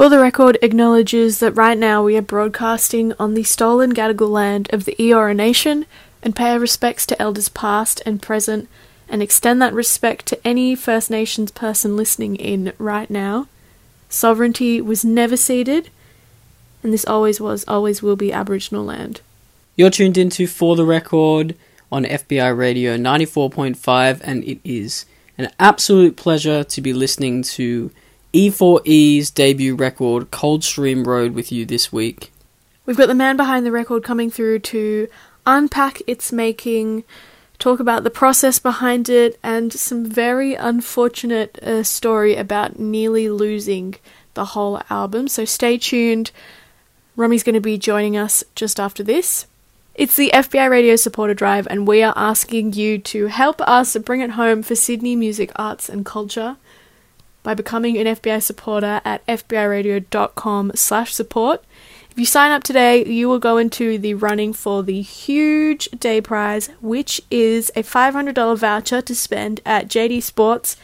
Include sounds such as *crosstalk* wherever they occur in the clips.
For the Record acknowledges that right now we are broadcasting on the stolen Gadigal land of the Eora Nation and pay our respects to elders past and present and extend that respect to any First Nations person listening in right now. Sovereignty was never ceded, and this always was, always will be Aboriginal land. You're tuned into For the Record on FBI Radio 94.5, and it is an absolute pleasure to be listening to E4E's debut record, Coldstream Road, with you this week. We've got the man behind the record coming through to unpack its making, talk about the process behind it, and some very unfortunate uh, story about nearly losing the whole album. So stay tuned. Romy's going to be joining us just after this. It's the FBI Radio Supporter Drive, and we are asking you to help us bring it home for Sydney music, arts, and culture by becoming an FBI supporter at fbiradio.com slash support. If you sign up today, you will go into the running for the huge day prize, which is a $500 voucher to spend at JD Sports.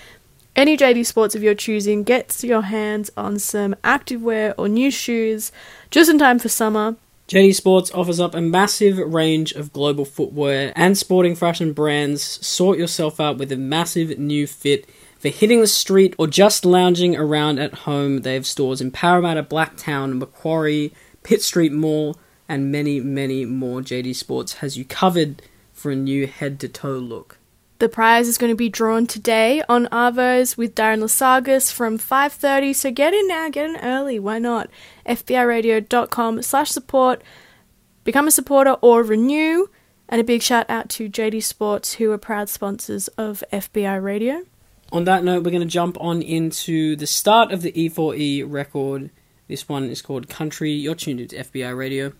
Any JD Sports of your choosing gets your hands on some activewear or new shoes just in time for summer. JD Sports offers up a massive range of global footwear and sporting fashion brands. Sort yourself out with a massive new fit for hitting the street or just lounging around at home. They have stores in Parramatta, Blacktown, Macquarie, Pitt Street Mall, and many, many more. JD Sports has you covered for a new head to toe look. The prize is going to be drawn today on Arvos with Darren Lasagas from 5.30, so get in now, get in early, why not? fbiradio.com slash support, become a supporter or renew, and a big shout out to JD Sports who are proud sponsors of FBI Radio. On that note, we're going to jump on into the start of the E4E record. This one is called Country. You're tuned into FBI Radio.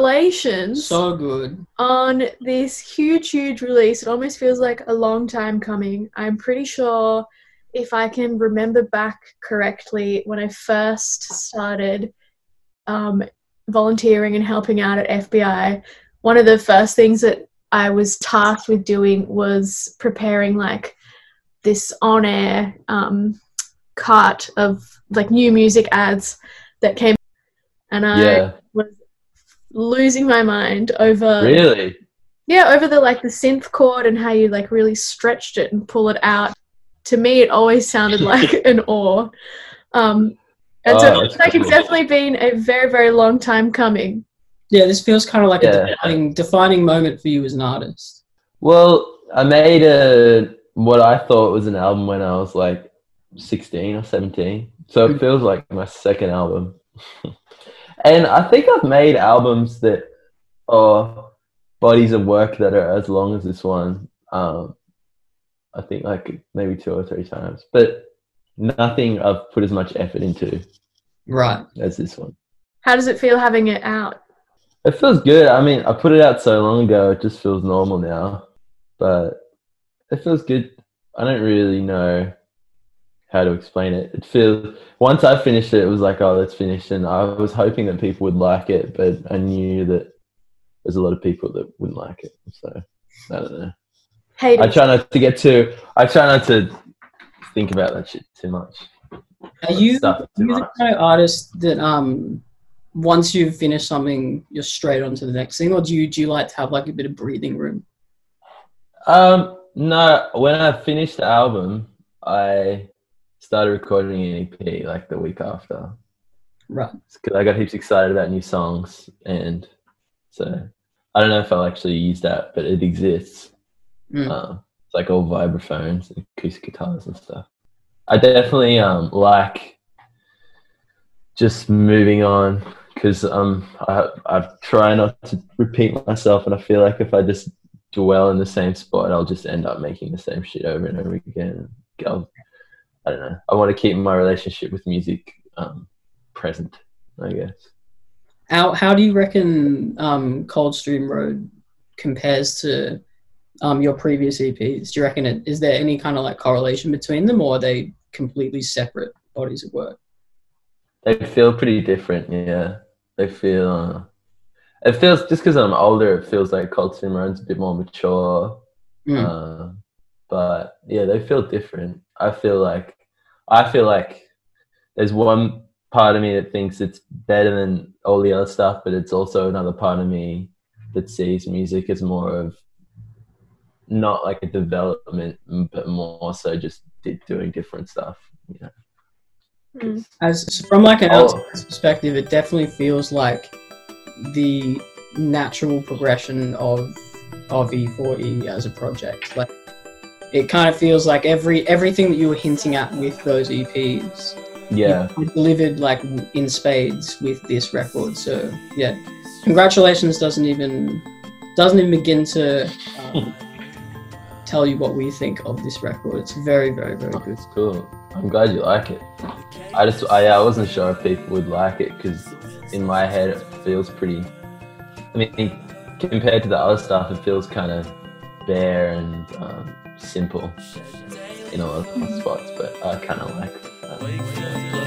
Congratulations So good. on this huge, huge release. It almost feels like a long time coming. I'm pretty sure, if I can remember back correctly, when I first started um, volunteering and helping out at FBI, one of the first things that I was tasked with doing was preparing like this on air um, cart of like new music ads that came. And I yeah. Was losing my mind over Really? yeah over the like the synth chord and how you like really stretched it and pull it out to me it always sounded *laughs* like an oar um and so Oh, it looks that's like it's definitely been a very very long time coming Yeah, this feels kind of like a defining, defining moment for you as an artist. Well, I made a what I thought was an album when I was like 16 or 17. So Mm. it feels like my second album. *laughs* and I think I've made albums that are bodies of work that are as long as this one. Um, I think like maybe two or three times, but nothing I've put as much effort into Right. as this one. how does it feel having it out It feels good. I mean, I put it out so long ago, it just feels normal now. But it feels good. I don't really know how to explain it. It feels once I finished it, it was like, oh, that's finished, and I was hoping that people would like it, but I knew that there's a lot of people that wouldn't like it. So I don't know. hey I try not to get too. I try not to think about that shit too much. Are you, are you the kind of artist that um once you've finished something, you're straight on to the next thing, or do you do you like to have like a bit of breathing room? Um, no, when I finished the album, I started recording an EP like the week after Right. because I got heaps excited about new songs, and so I don't know if I'll actually use that, but it exists. Mm. Uh, it's like all vibraphones and acoustic guitars and stuff. I definitely um like just moving on because um I I try not to repeat myself, and I feel like if I just dwell in the same spot, I'll just end up making the same shit over and over again. I'll, I don't know. I want to keep my relationship with music um, present. I guess. How how do you reckon um Coldstream Road compares to um your previous EPs? Do you reckon it is there any kind of like correlation between them, or are they completely separate bodies of work? They feel pretty different. Yeah, they feel. Uh, it feels just because I'm older. It feels like Coldstream Road's a bit more mature. Mm. Uh, but yeah, they feel different. I feel like I feel like there's one part of me that thinks it's better than all the other stuff, but it's also another part of me that sees music as more of not like a development, but more so just doing different stuff. You know? Mm. As from like an Oh. outsider's perspective, it definitely feels like the natural progression of of E4E as a project. Like it kind of feels like every everything that you were hinting at with those EPs, Yeah. you delivered like in spades with this record. So yeah, congratulations doesn't even doesn't even begin to um, *laughs* tell you what we think of this record. It's very very very good. It's cool. I'm glad you like it. I just, I, I wasn't sure if people would like it because in my head it feels pretty. I mean, compared to the other stuff, it feels kind of bare and um, simple in a lot of spots. But I kind of like. Um,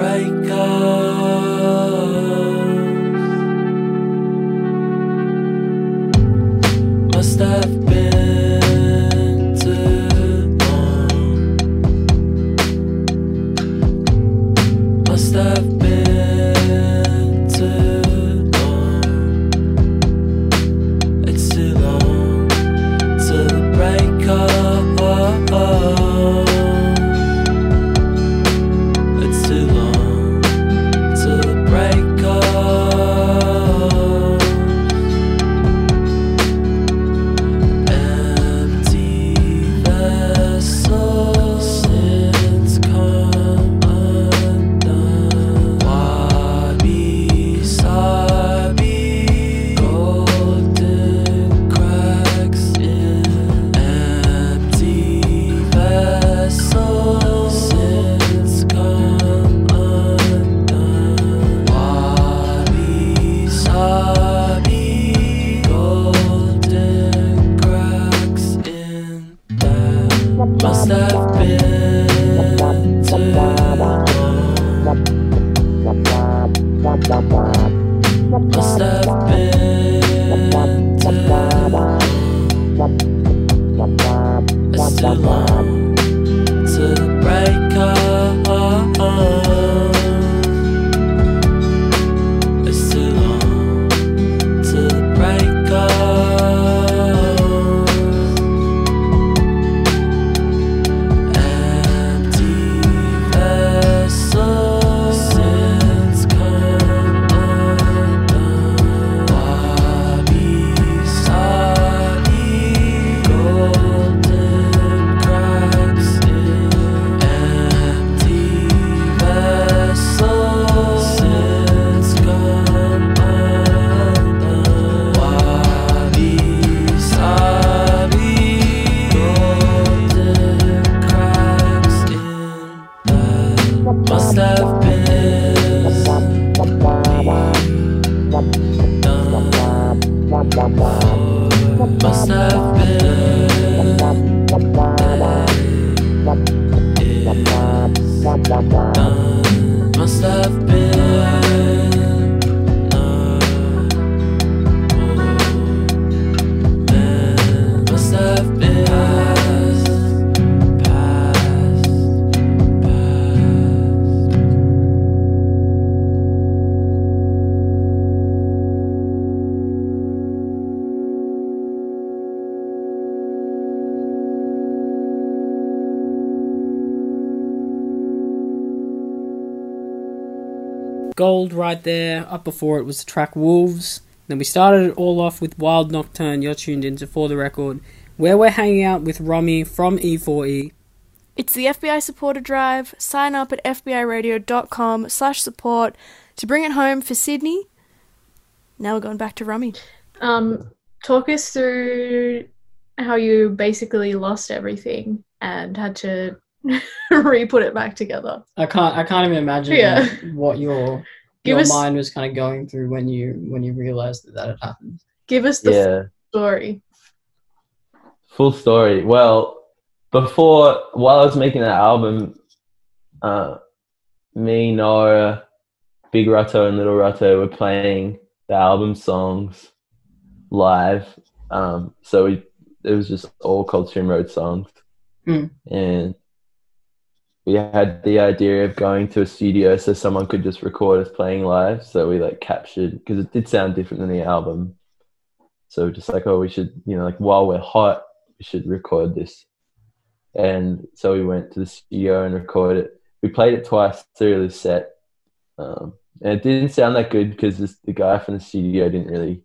bright God. Gold right there. Up before it was the track Wolves. Then we started it all off with Wild Nocturne. You're tuned into For the Record, where we're hanging out with Romy from E E4E. It's the FBI supporter drive. Sign up at fbiradio.com slash support to bring it home for Sydney. Now we're going back to Romy. Um, talk us through how you basically lost everything and had to *laughs* re-put it back together. I can't. I can't even imagine Yeah. what your *laughs* Give your us- mind was kind of going through when you when you realized that that had happened. Give us the Yeah. story. Full story. Well, before while I was making that album, uh, me, Nora, Big Rutto, and Little Rutto were playing the album songs live. Um, so we it was just all Coldstream Road songs, Hmm. and we had the idea of going to a studio so someone could just record us playing live. So we like captured because it did sound different than the album. So just like, oh, we should, you know, like while we're hot, we should record this. And so we went to the studio and recorded it. We played it twice through the set. Um, and it didn't sound that good because the guy from the studio didn't really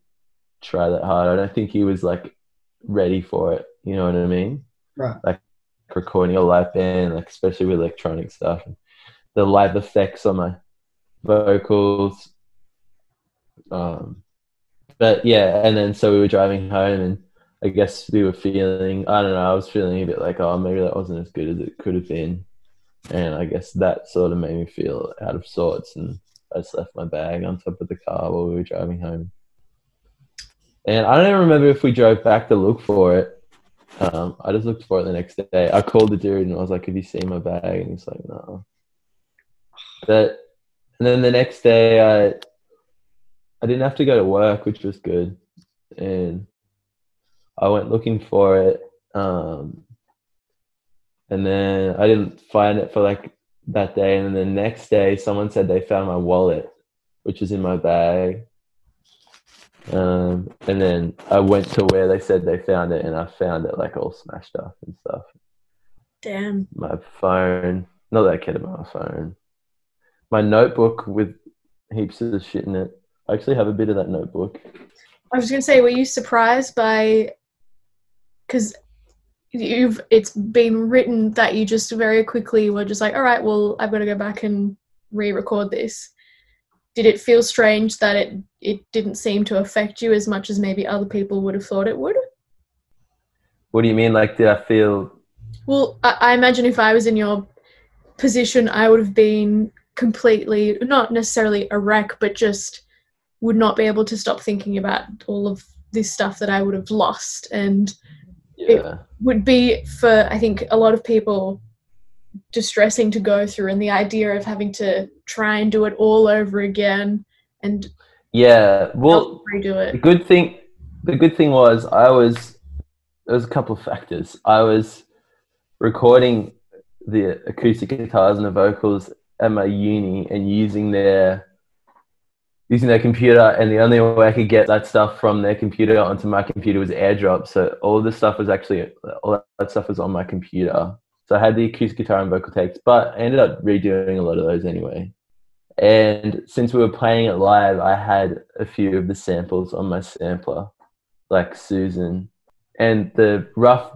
try that hard. I don't think he was like ready for it. You know what I mean? Right. Like recording a live band, like especially with electronic stuff. The live effects on my vocals. Um, but yeah, and then so we were driving home, and I guess we were feeling, I don't know, I was feeling a bit like, oh, maybe that wasn't as good as it could have been. And I guess that sort of made me feel out of sorts. And I just left my bag on top of the car while we were driving home. And I don't remember if we drove back to look for it. Um, I just looked for it the next day. I called the dude and I was like, "Have you seen my bag?" And he's like, "No." That, and then the next day, I I didn't have to go to work, which was good, and I went looking for it. Um, and then I didn't find it for like that day, and then the next day, someone said they found my wallet, which was in my bag. Um, and then I went to where they said they found it, and I found it like all smashed up and stuff. Damn. My phone, not that I cared about my phone. My notebook with heaps of shit in it. I actually have a bit of that notebook. I was gonna say, were you surprised by? Because you've it's been written that you just very quickly were just like, all right, well, I've got to go back and re-record this. Did it feel strange that it it didn't seem to affect you as much as maybe other people would have thought it would? What do you mean? Like, did I feel? Well, I, I imagine if I was in your position, I would have been completely not necessarily a wreck, but just would not be able to stop thinking about all of this stuff that I would have lost and Yeah. would be for I think a lot of people distressing to go through and the idea of having to try and do it all over again and Yeah. Well, redo the it. good thing, the good thing was I was. There was a couple of factors. I was recording the acoustic guitars and the vocals at my uni and using their using their computer and the only way I could get that stuff from their computer onto my computer was airdrop. So all the stuff was actually all that stuff was on my computer. So I had the acoustic guitar and vocal takes, but I ended up redoing a lot of those anyway. And since we were playing it live, I had a few of the samples on my sampler, like Susan. And the rough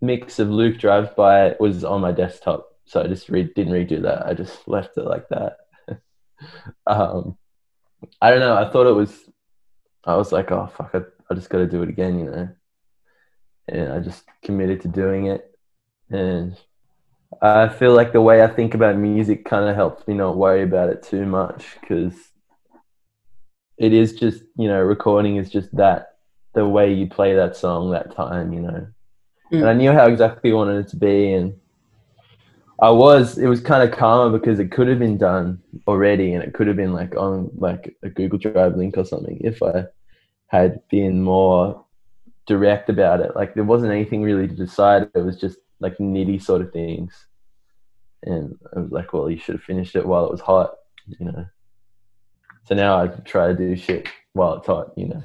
mix of Luke Drives By was on my desktop. So I just re- didn't redo that. I just *laughs* left it like that. *laughs* um, I don't know. I thought it was, I was like, oh, fuck, I, I just got to do it again, you know? And I just committed to doing it. And I feel like the way I think about music kind of helps me not worry about it too much because it is just, you know, recording is just that, the way you play that song that time, you know. Mm. And I knew how exactly I wanted it to be. And I was, it was kind of calmer because it could have been done already and it could have been like on like a Google Drive link or something if I had been more direct about it. Like there wasn't anything really to decide. It was just like nitty sort of things. And I was like, well, you should have finished it while it was hot, you know. So now I try to do shit while it's hot, you know.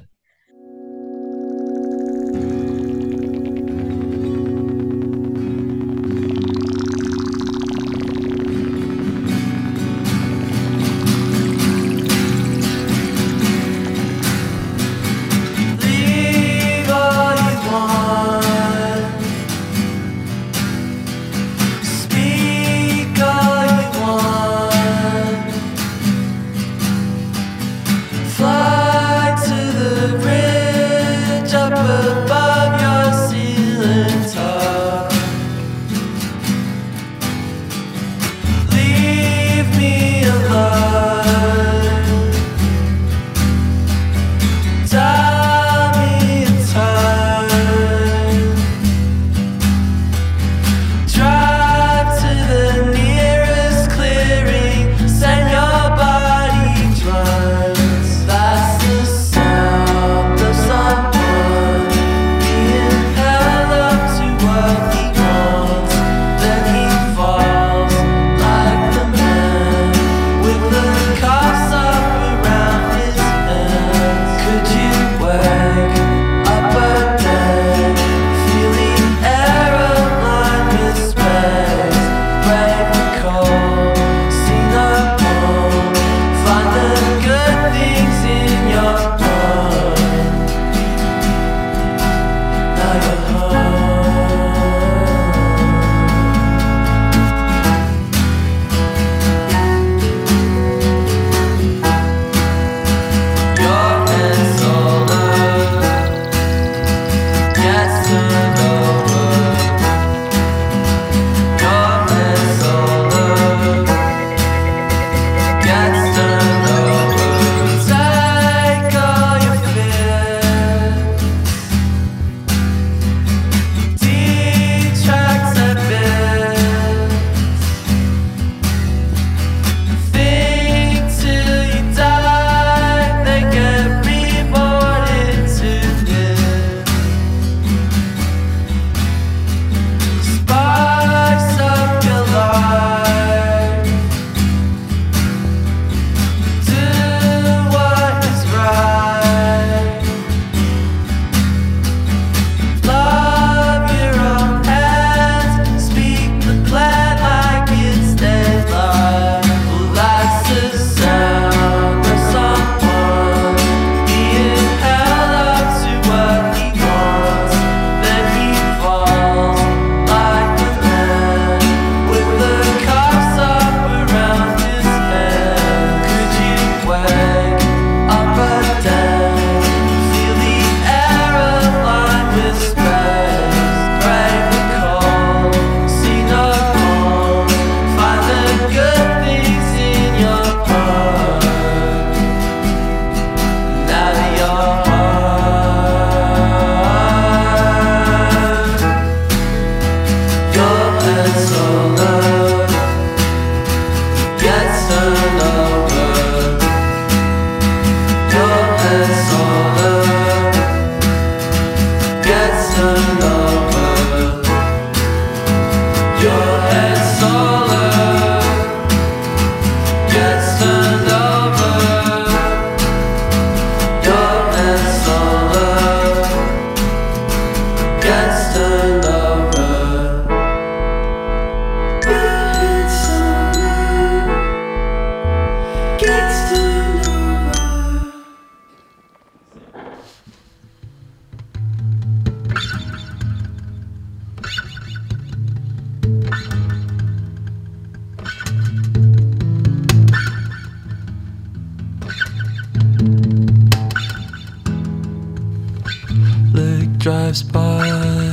drives by.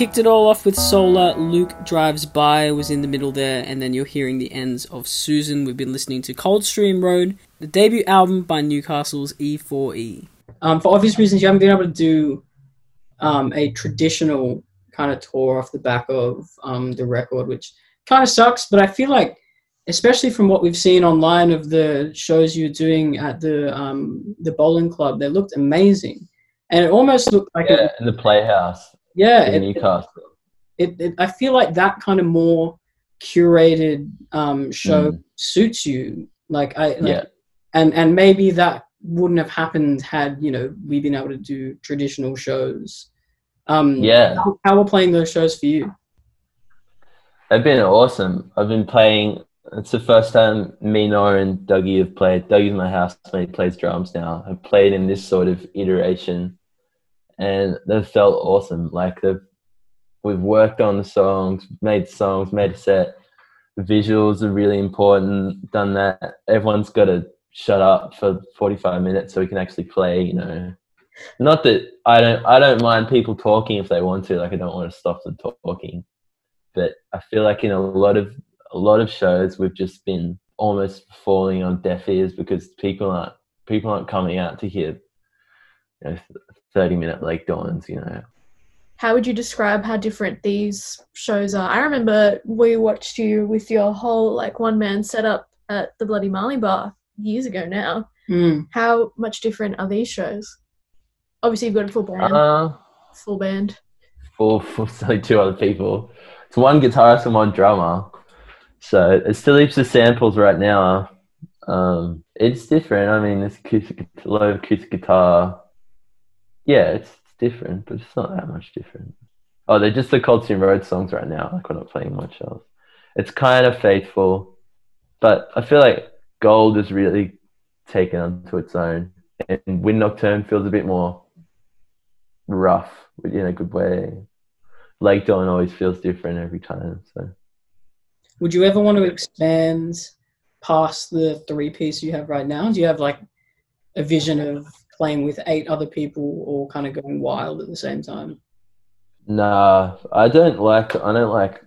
Kicked it all off with Solar. Luke Drives By was in the middle there, and then you're hearing the ends of Susan. We've been listening to Coldstream Road, the debut album by Newcastle's E E4E. Um, for obvious reasons, you haven't been able to do um, a traditional kind of tour off the back of um, the record, which kind of sucks. But I feel like, especially from what we've seen online of the shows you're doing at the um, the bowling club, they looked amazing, and it almost looked like Yeah, it, in the Playhouse yeah, in it, Newcastle. it, it, I feel like that kind of more curated um, show Mm. suits you. Like I, like, Yeah. and and maybe that wouldn't have happened had you know we been able to do traditional shows. Um, Yeah. how, how were playing those shows for you? They've been awesome. I've been playing. It's the first time me, Nora, and Dougie have played. Dougie's my housemate, he plays drums now. I've played in this sort of iteration, and they've felt awesome. Like they've, we've worked on the songs, made songs, made a set. The visuals are really important. Done that. Everyone's got to shut up for forty-five minutes so we can actually play. You know, not that I don't. I don't mind people talking if they want to. Like I don't want to stop them talking but I feel like in a lot of a lot of shows we've just been almost falling on deaf ears because people aren't people aren't coming out to hear you know, thirty minute Lake Dawns, you know. How would you describe how different these shows are? I remember we watched you with your whole like one man setup at the Bloody Marley Bar years ago now. Mm. How much different are these shows? Obviously, you've got a full band. Uh, full band. for for *laughs* only two other people. It's one guitarist and one drummer. So it still heaps of samples right now. Um, it's different. I mean, it's acoustic, a lot of acoustic guitar. Yeah, it's different, but it's not that much different. Oh, they're just the Coldstream Road songs right now. Like we're not playing much else. It's kind of faithful, but I feel like Gold is really taken onto its own, and Wind Nocturne feels a bit more rough in a good way. Lake Dawn always feels different every time. So Would you ever want to expand past the three piece you have right now? Do you have like a vision of playing with eight other people or kind of going wild at the same time? nah, I don't like. I don't like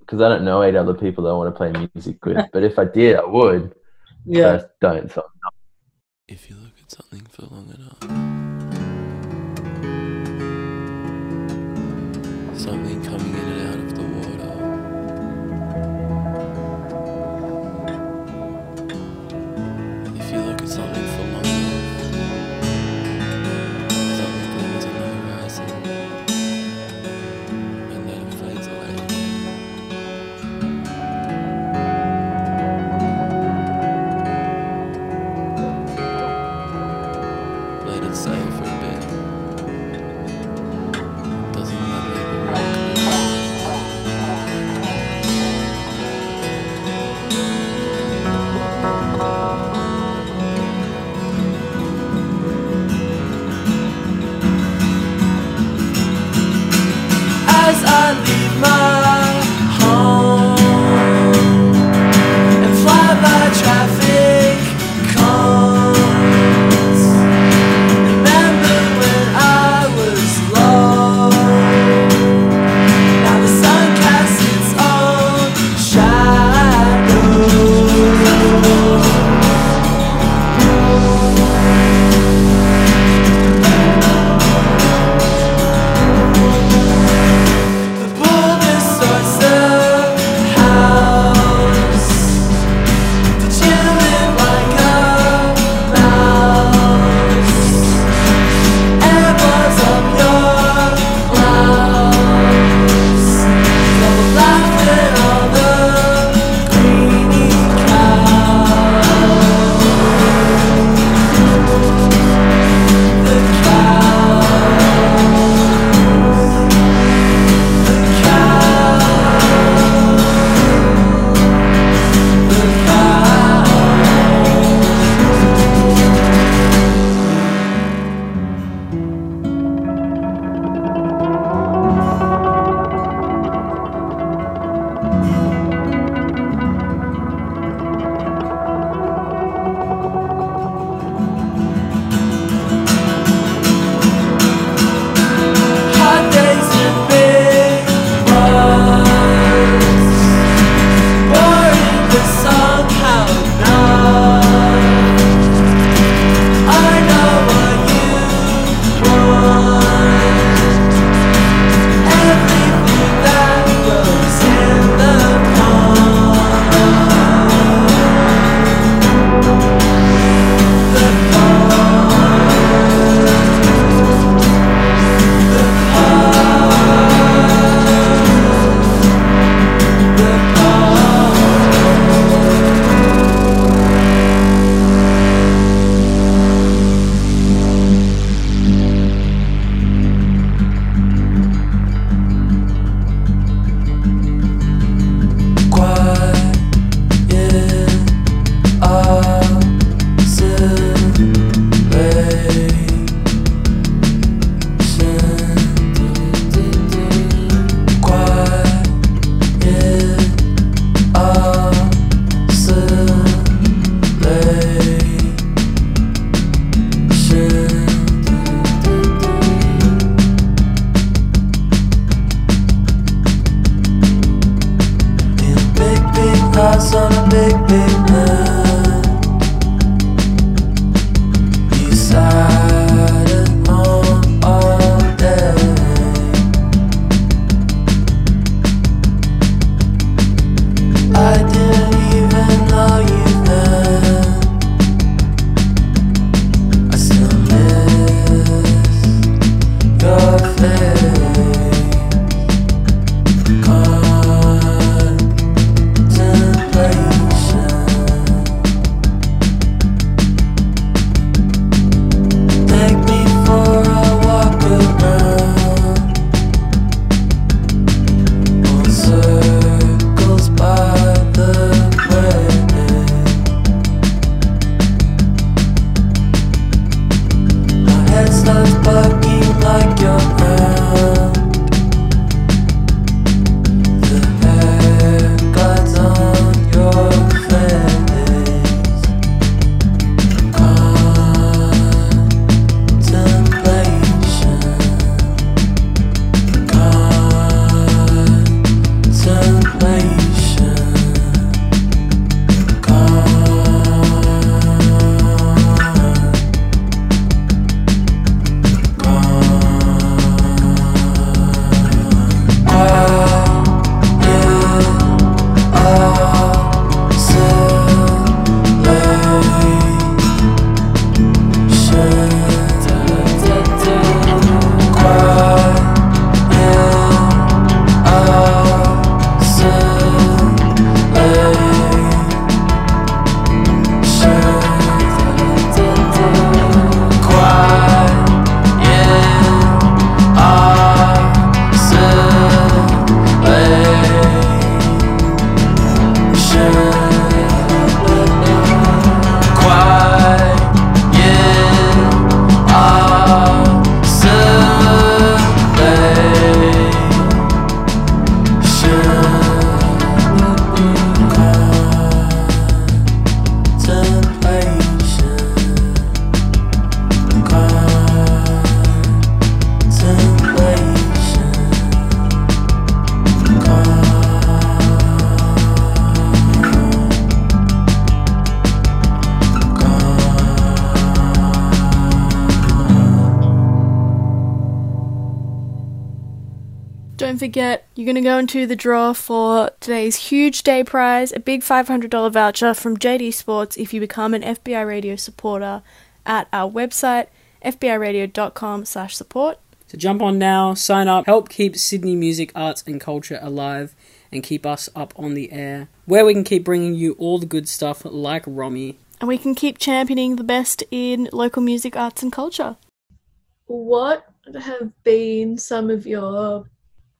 because I don't know eight other people that I want to play music with. *laughs* but if I did, I would. Yeah. But I don't. So If you look at something for long enough, something coming in and out into the draw for today's huge day prize, a big $500 voucher from JD Sports if you become an FBI Radio supporter at our website, fbiradio.com slash support. So jump on now, sign up, help keep Sydney music, arts, and culture alive, and keep us up on the air, where we can keep bringing you all the good stuff like Romy. And we can keep championing the best in local music, arts, and culture. What have been some of your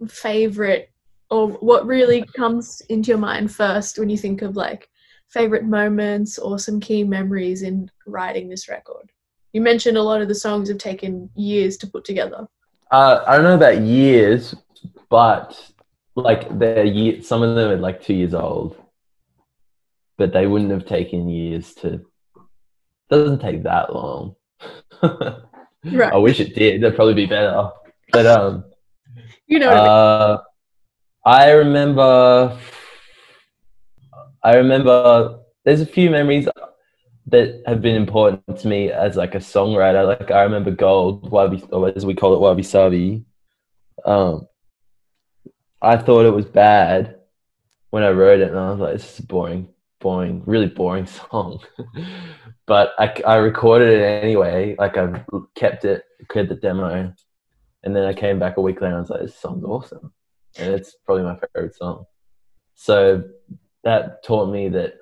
favorite, or what really comes into your mind first when you think of like favorite moments or some key memories in writing this record? You mentioned a lot of the songs have taken years to put together. Uh, I don't know about years, but like they're year, some of them are like two years old, but they wouldn't have taken years to. Doesn't take that long. *laughs* Right. I wish it did. That'd probably be better. But um, You know what I remember. I remember. There's a few memories that have been important to me as like a songwriter. Like I remember Gold, Wabi, or as we call it, Wabi Sabi. Um, I thought it was bad when I wrote it, and I was like, "This is a boring, boring, really boring song." *laughs* but I, I recorded it anyway. Like I kept it, kept the demo, and then I came back a week later and I was like, "This song's awesome," and it's probably my favorite song. So that taught me that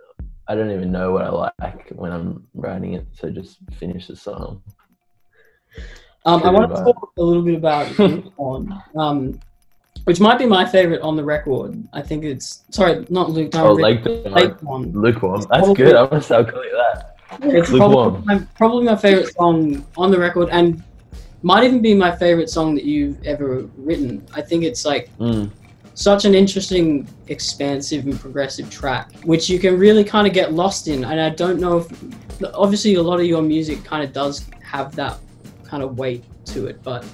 I don't even know what I like when I'm writing it. So just finish the song. Um, I want to talk a little bit about *laughs* Luke on, um, which might be my favorite on the record. I think it's sorry, not Luke. Oh, No, like Lake one. lukewarm. It's That's probably- good. I want to start calling it that. It's Lukewarm. probably my, probably my favorite song on the record, and might even be my favorite song that you've ever written. I think it's like Mm. such an interesting, expansive, and progressive track, which you can really kind of get lost in. And I don't know if, obviously, a lot of your music kind of does have that kind of weight to it, but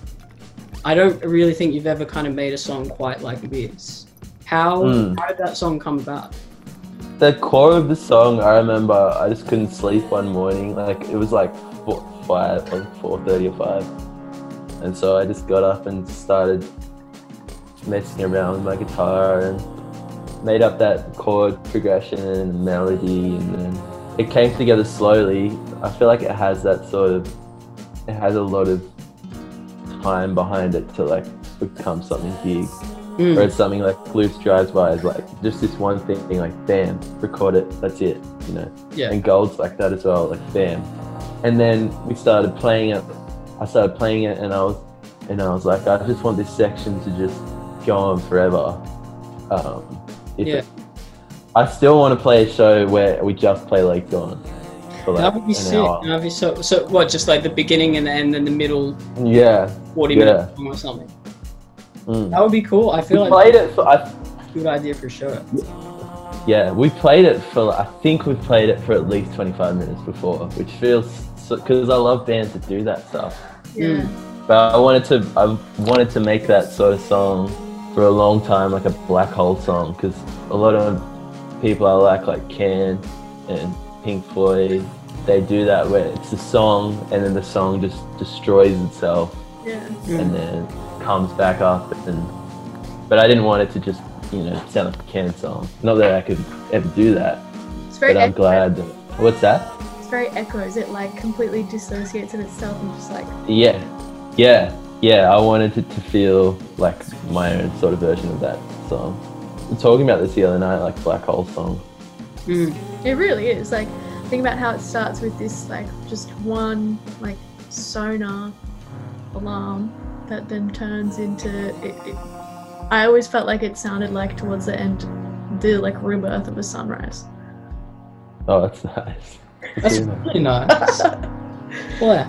I don't really think you've ever kind of made a song quite like this. How, Mm. how did that song come about? the core of the song, I remember I just couldn't sleep one morning. Like it was like four, five, like four thirty or five, and so I just got up and started messing around with my guitar and made up that chord progression and melody, and then it came together slowly. I feel like it has that sort of, it has a lot of time behind it to like become something big. Mm. Whereas something like Blues Drives By is like just this one thing, like bam, record it, that's it, you know. Yeah. And Gold's like that as well, like bam. And then we started playing it. I started playing it, and I was, and I was like, I just want this section to just go on forever. Um, if Yeah. it- I still want to play a show where we just play Lake Dawn. Like That would be sick. hour. That would be so. So what? Just like the beginning and the end, and the middle Yeah. forty Yeah. minutes or something. Mm. That would be cool. I We feel like played it for. I, good idea for sure. Yeah, we played it for. I think we've played it for at least 25 minutes before, which feels because I love bands that do that stuff. Yeah. Mm. But I wanted to. I wanted to make that sort of song for a long time, like a black hole song, because a lot of people I like, like Can and Pink Floyd, they do that where it's a song and then the song just destroys itself Yeah. and then comes back up and but I didn't want it to just you know sound like a Can song. Not that I could ever do that, It's very but I'm glad. That, what's that? It's very echoes. It like completely dissociates in itself and just like Yeah, yeah, yeah. I wanted it to feel like my own sort of version of that song. We were talking about this the other night, like Black Hole song. Mm. it really is. Like think about how it starts with this like just one like sonar alarm that then turns into it, it I always felt like it sounded like towards the end the like rebirth of a sunrise. Oh, that's *laughs* nice. That's really nice. *laughs* yeah.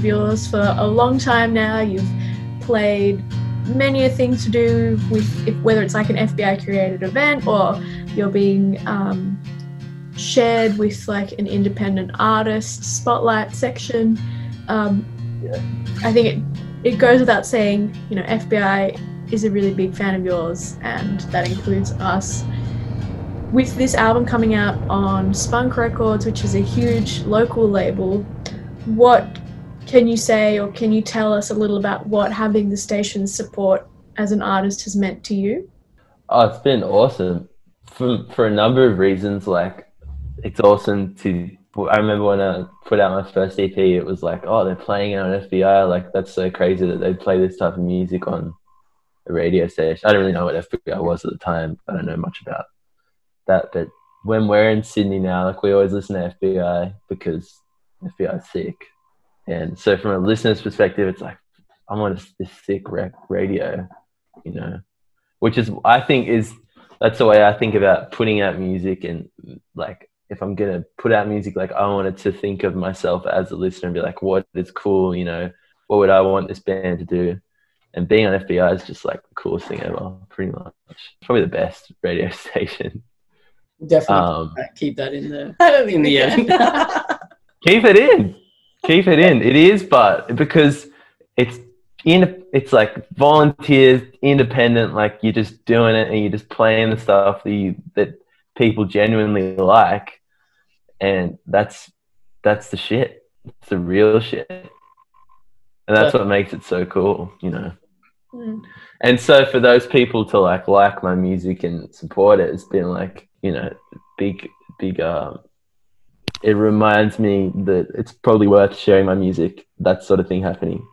Of yours for a long time now. You've played many a thing to do with if, whether it's like an FBI created event or you're being um, shared with like an independent artist spotlight section. Um, I think it it goes without saying, you know, FBI is a really big fan of yours, and that includes us. With this album coming out on Spunk Records, which is a huge local label, what can you say or can you tell us a little about what having the station's support as an artist has meant to you? Oh, it's been awesome for for a number of reasons. Like, it's awesome to. I remember when I put out my first EP, it was like, oh, they're playing it on FBI. Like, that's so crazy that they play this type of music on a radio station. I don't really know what FBI was at the time. I don't know much about that. But when we're in Sydney now, like, we always listen to FBI because FBI is sick. And so, from a listener's perspective, it's like, I'm on this sick rec- radio, you know, which is, I think, is that's the way I think about putting out music and like if I'm gonna put out music, like I wanted to think of myself as a listener and be like, what is cool, you know, what would I want this band to do? And being on FBI is just like the coolest thing ever, pretty much. Probably the best radio *laughs* station. Definitely Um, keep that in there. I don't think In the end. *laughs* keep it in keep it in it is but because it's in it's like volunteers independent like you're just doing it and you're just playing the stuff that you that people genuinely like and that's that's the shit. It's the real shit. And that's what makes it so cool you know? Mm. and so for those people to like like my music and support it it's been like you know big big um it reminds me that it's probably worth sharing my music that sort of thing happening.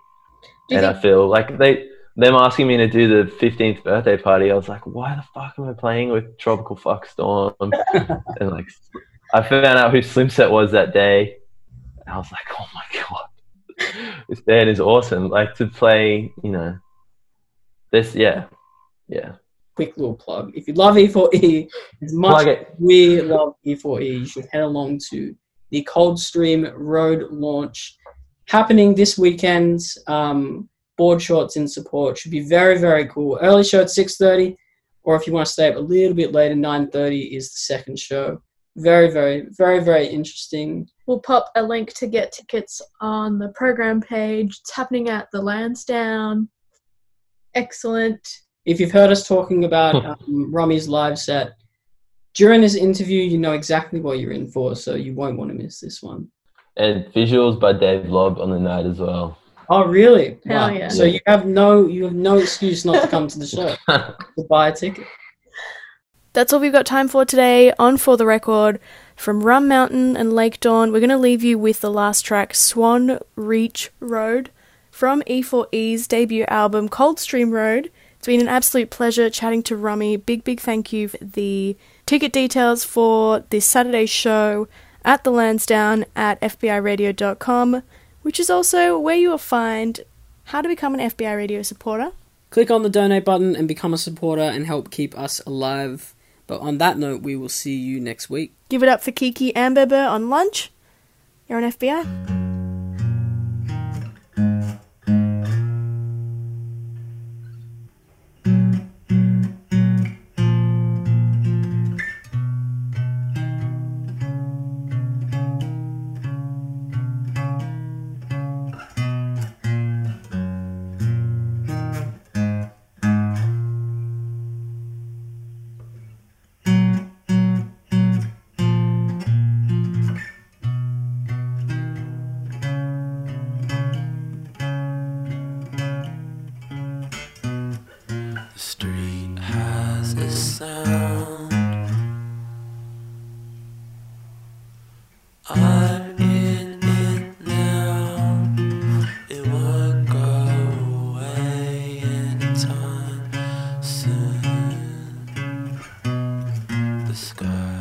And i feel like they them asking me to do the 15th birthday party i was like why the fuck am i playing with tropical fuck storm *laughs* and like i found out who slim set was that day and i was like oh my god. This band is awesome. Like to play you know this yeah yeah Quick little plug. If you love E4E as much Plug it. we love E4E, you should head along to the Coldstream Road launch happening this weekend. Um, board shorts in support should be very very cool. Early show at six thirty, or if you want to stay up a little bit later, nine thirty is the second show. Very very very very interesting. We'll pop a link to get tickets on the program page. It's happening at the Lansdowne. Excellent. If you've heard us talking about um, Romy's live set during this interview, you know exactly what you're in for, so you won't want to miss this one. and visuals by dave lobb on the night as well Oh, really? Hell yeah. So you have no you have no excuse not to come to the show *laughs* to buy a ticket. That's all we've got time for today on For the Record. From Rum Mountain and Lake Dawn, we're going to leave you with the last track, Swan Reach Road, from E4E's debut album, Coldstream Road. It's been an absolute pleasure chatting to Romy. Big, big thank you for the ticket details for this Saturday's show at the Lansdowne at FBIRadio.com, which is also where you will find how to become an FBI radio supporter. Click on the donate button and become a supporter and help keep us alive. But on that note, we will see you next week. Give it up for Kiki Amberber on lunch. You're on FBI. The